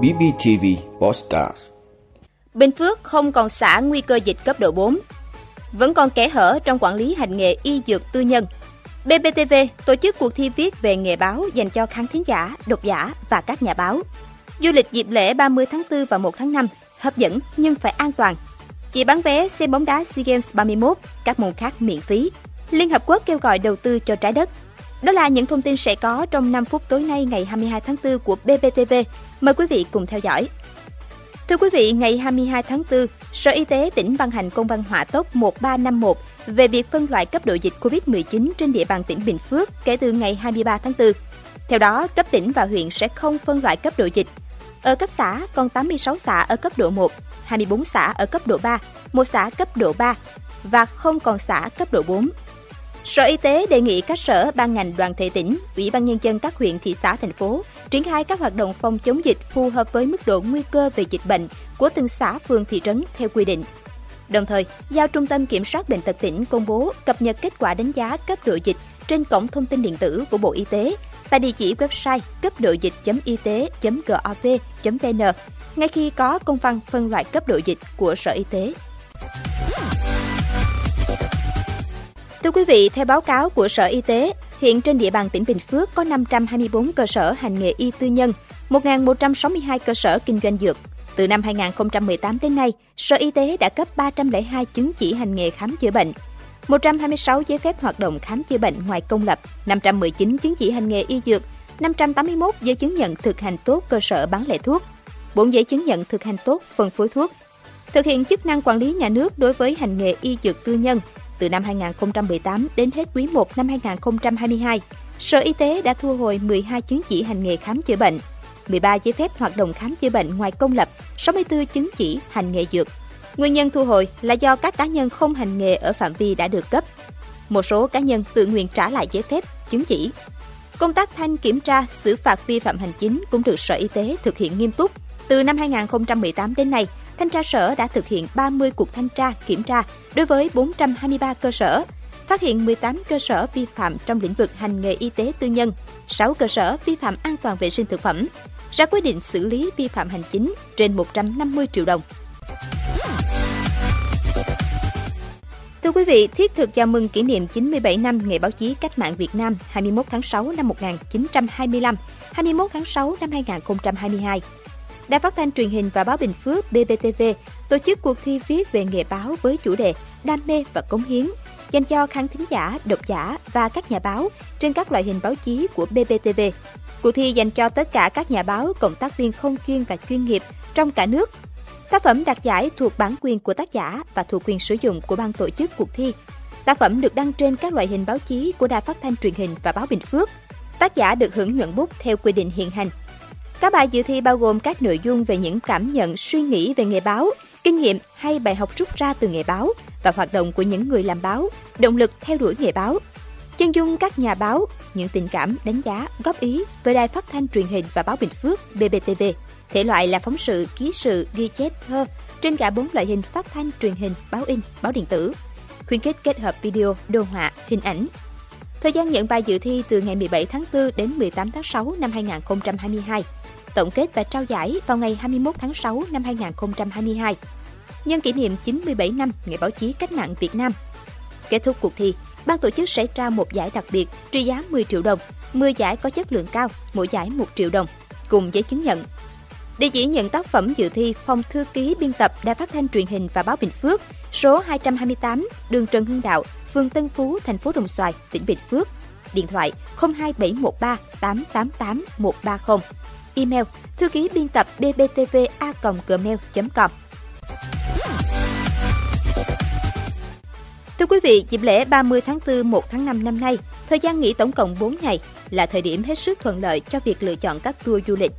BBTV Postcard Bình Phước không còn xã nguy cơ dịch cấp độ 4. Vẫn còn kẽ hở trong quản lý hành nghề y dược tư nhân. BBTV tổ chức cuộc thi viết về nghề báo dành cho khán thính giả, độc giả và các nhà báo. Du lịch dịp lễ 30 tháng 4 và 1 tháng 5 hấp dẫn nhưng phải an toàn. Chỉ bán vé xem bóng đá SEA Games 31, các môn khác miễn phí. Liên Hợp Quốc kêu gọi đầu tư cho trái đất. Đó là những thông tin sẽ có trong 5 phút tối nay ngày 22 tháng 4 của BBTV. Mời quý vị cùng theo dõi. Thưa quý vị, ngày 22 tháng 4, Sở Y tế tỉnh ban hành công văn hỏa tốc 1351 về việc phân loại cấp độ dịch COVID-19 trên địa bàn tỉnh Bình Phước kể từ ngày 23 tháng 4. Theo đó, cấp tỉnh và huyện sẽ không phân loại cấp độ dịch. Ở cấp xã còn 86 xã ở cấp độ 1, 24 xã ở cấp độ 3, một xã cấp độ 3 và không còn xã cấp độ 4. Sở Y tế đề nghị các sở, ban ngành, đoàn thể tỉnh, ủy ban nhân dân các huyện, thị xã, thành phố triển khai các hoạt động phòng chống dịch phù hợp với mức độ nguy cơ về dịch bệnh của từng xã, phường, thị trấn theo quy định. Đồng thời, giao Trung tâm Kiểm soát Bệnh tật tỉnh công bố cập nhật kết quả đánh giá cấp độ dịch trên cổng thông tin điện tử của Bộ Y tế tại địa chỉ website cấp độ dịch.y tế.gov.vn ngay khi có công văn phân loại cấp độ dịch của Sở Y tế. Thưa quý vị, theo báo cáo của Sở Y tế, hiện trên địa bàn tỉnh Bình Phước có 524 cơ sở hành nghề y tư nhân, 1.162 cơ sở kinh doanh dược. Từ năm 2018 đến nay, Sở Y tế đã cấp 302 chứng chỉ hành nghề khám chữa bệnh, 126 giấy phép hoạt động khám chữa bệnh ngoài công lập, 519 chứng chỉ hành nghề y dược, 581 giấy chứng nhận thực hành tốt cơ sở bán lẻ thuốc, 4 giấy chứng nhận thực hành tốt phân phối thuốc. Thực hiện chức năng quản lý nhà nước đối với hành nghề y dược tư nhân, từ năm 2018 đến hết quý 1 năm 2022, Sở Y tế đã thu hồi 12 chứng chỉ hành nghề khám chữa bệnh, 13 giấy phép hoạt động khám chữa bệnh ngoài công lập, 64 chứng chỉ hành nghề dược. Nguyên nhân thu hồi là do các cá nhân không hành nghề ở phạm vi đã được cấp. Một số cá nhân tự nguyện trả lại giấy phép, chứng chỉ. Công tác thanh kiểm tra, xử phạt vi phạm hành chính cũng được Sở Y tế thực hiện nghiêm túc. Từ năm 2018 đến nay, Thanh tra Sở đã thực hiện 30 cuộc thanh tra, kiểm tra đối với 423 cơ sở, phát hiện 18 cơ sở vi phạm trong lĩnh vực hành nghề y tế tư nhân, 6 cơ sở vi phạm an toàn vệ sinh thực phẩm, ra quyết định xử lý vi phạm hành chính trên 150 triệu đồng. Thưa quý vị, thiết thực chào mừng kỷ niệm 97 năm Ngày báo chí cách mạng Việt Nam 21 tháng 6 năm 1925, 21 tháng 6 năm 2022. Đài phát thanh truyền hình và báo Bình Phước BBTV tổ chức cuộc thi viết về nghề báo với chủ đề Đam mê và cống hiến dành cho khán thính giả, độc giả và các nhà báo trên các loại hình báo chí của BBTV. Cuộc thi dành cho tất cả các nhà báo, cộng tác viên không chuyên và chuyên nghiệp trong cả nước. Tác phẩm đạt giải thuộc bản quyền của tác giả và thuộc quyền sử dụng của ban tổ chức cuộc thi. Tác phẩm được đăng trên các loại hình báo chí của Đài Phát thanh truyền hình và báo Bình Phước. Tác giả được hưởng nhuận bút theo quy định hiện hành. Các bài dự thi bao gồm các nội dung về những cảm nhận, suy nghĩ về nghề báo, kinh nghiệm hay bài học rút ra từ nghề báo và hoạt động của những người làm báo, động lực theo đuổi nghề báo. Chân dung các nhà báo, những tình cảm, đánh giá, góp ý về đài phát thanh truyền hình và báo Bình Phước BBTV. Thể loại là phóng sự, ký sự, ghi chép thơ trên cả bốn loại hình phát thanh truyền hình, báo in, báo điện tử. Khuyến khích kết hợp video, đồ họa, hình ảnh. Thời gian nhận bài dự thi từ ngày 17 tháng 4 đến 18 tháng 6 năm 2022 tổng kết và trao giải vào ngày 21 tháng 6 năm 2022, nhân kỷ niệm 97 năm Ngày báo chí cách mạng Việt Nam. Kết thúc cuộc thi, ban tổ chức sẽ trao một giải đặc biệt trị giá 10 triệu đồng, 10 giải có chất lượng cao, mỗi giải 1 triệu đồng, cùng giấy chứng nhận. Địa chỉ nhận tác phẩm dự thi phòng thư ký biên tập Đài Phát thanh truyền hình và báo Bình Phước, số 228, đường Trần Hưng Đạo, phường Tân Phú, thành phố Đồng Xoài, tỉnh Bình Phước. Điện thoại 02713 888 130 email thư ký biên tập bbtva.gmail.com Thưa quý vị, dịp lễ 30 tháng 4, 1 tháng 5 năm nay, thời gian nghỉ tổng cộng 4 ngày là thời điểm hết sức thuận lợi cho việc lựa chọn các tour du lịch.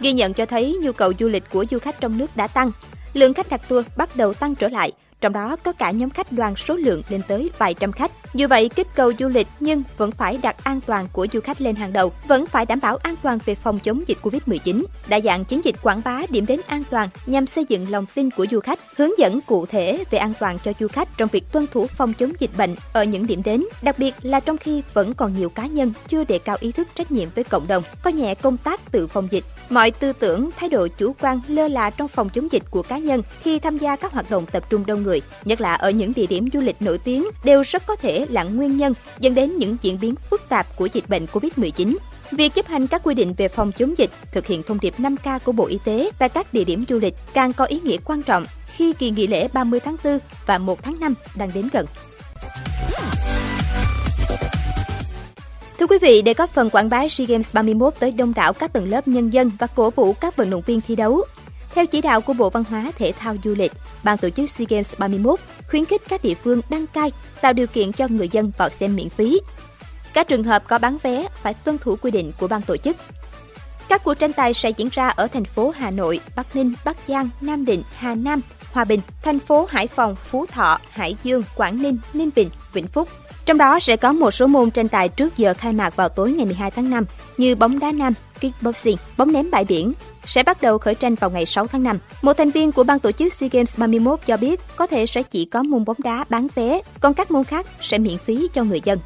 Ghi nhận cho thấy nhu cầu du lịch của du khách trong nước đã tăng, lượng khách đặt tour bắt đầu tăng trở lại, trong đó có cả nhóm khách đoàn số lượng lên tới vài trăm khách. Dù vậy, kích cầu du lịch nhưng vẫn phải đặt an toàn của du khách lên hàng đầu, vẫn phải đảm bảo an toàn về phòng chống dịch Covid-19. Đa dạng chiến dịch quảng bá điểm đến an toàn nhằm xây dựng lòng tin của du khách, hướng dẫn cụ thể về an toàn cho du khách trong việc tuân thủ phòng chống dịch bệnh ở những điểm đến, đặc biệt là trong khi vẫn còn nhiều cá nhân chưa đề cao ý thức trách nhiệm với cộng đồng, coi nhẹ công tác tự phòng dịch. Mọi tư tưởng, thái độ chủ quan lơ là trong phòng chống dịch của cá nhân khi tham gia các hoạt động tập trung đông người, nhất là ở những địa điểm du lịch nổi tiếng đều rất có thể là nguyên nhân dẫn đến những diễn biến phức tạp của dịch bệnh COVID-19. Việc chấp hành các quy định về phòng chống dịch, thực hiện thông điệp 5K của Bộ Y tế tại các địa điểm du lịch càng có ý nghĩa quan trọng khi kỳ nghỉ lễ 30 tháng 4 và 1 tháng 5 đang đến gần. Thưa quý vị, để có phần quảng bá SEA Games 31 tới đông đảo các tầng lớp nhân dân và cổ vũ các vận động viên thi đấu, theo chỉ đạo của Bộ Văn hóa, Thể thao Du lịch, ban tổ chức SEA Games 31 khuyến khích các địa phương đăng cai, tạo điều kiện cho người dân vào xem miễn phí. Các trường hợp có bán vé phải tuân thủ quy định của ban tổ chức. Các cuộc tranh tài sẽ diễn ra ở thành phố Hà Nội, Bắc Ninh, Bắc Giang, Nam Định, Hà Nam, Hòa Bình, thành phố Hải Phòng, Phú Thọ, Hải Dương, Quảng Ninh, Ninh Bình, Vĩnh Phúc. Trong đó sẽ có một số môn tranh tài trước giờ khai mạc vào tối ngày 12 tháng 5 như bóng đá nam, kickboxing, bóng ném bãi biển, sẽ bắt đầu khởi tranh vào ngày 6 tháng 5. Một thành viên của ban tổ chức SEA Games 31 cho biết có thể sẽ chỉ có môn bóng đá bán vé, còn các môn khác sẽ miễn phí cho người dân.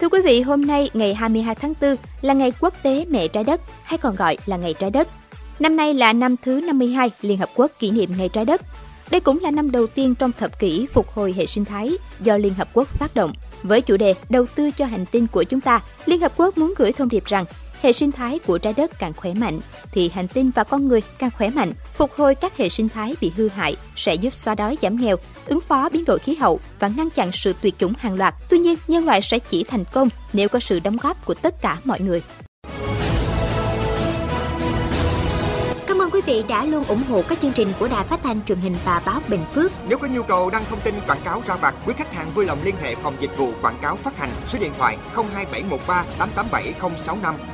Thưa quý vị, hôm nay ngày 22 tháng 4 là ngày quốc tế mẹ trái đất hay còn gọi là ngày trái đất. Năm nay là năm thứ 52 Liên Hợp Quốc kỷ niệm ngày trái đất. Đây cũng là năm đầu tiên trong thập kỷ phục hồi hệ sinh thái do Liên Hợp Quốc phát động. Với chủ đề đầu tư cho hành tinh của chúng ta, Liên Hợp Quốc muốn gửi thông điệp rằng hệ sinh thái của trái đất càng khỏe mạnh, thì hành tinh và con người càng khỏe mạnh. Phục hồi các hệ sinh thái bị hư hại sẽ giúp xóa đói giảm nghèo, ứng phó biến đổi khí hậu và ngăn chặn sự tuyệt chủng hàng loạt. Tuy nhiên, nhân loại sẽ chỉ thành công nếu có sự đóng góp của tất cả mọi người. Cảm ơn quý vị đã luôn ủng hộ các chương trình của Đài Phát thanh truyền hình và báo Bình Phước. Nếu có nhu cầu đăng thông tin quảng cáo ra vặt, quý khách hàng vui lòng liên hệ phòng dịch vụ quảng cáo phát hành số điện thoại 02713 887065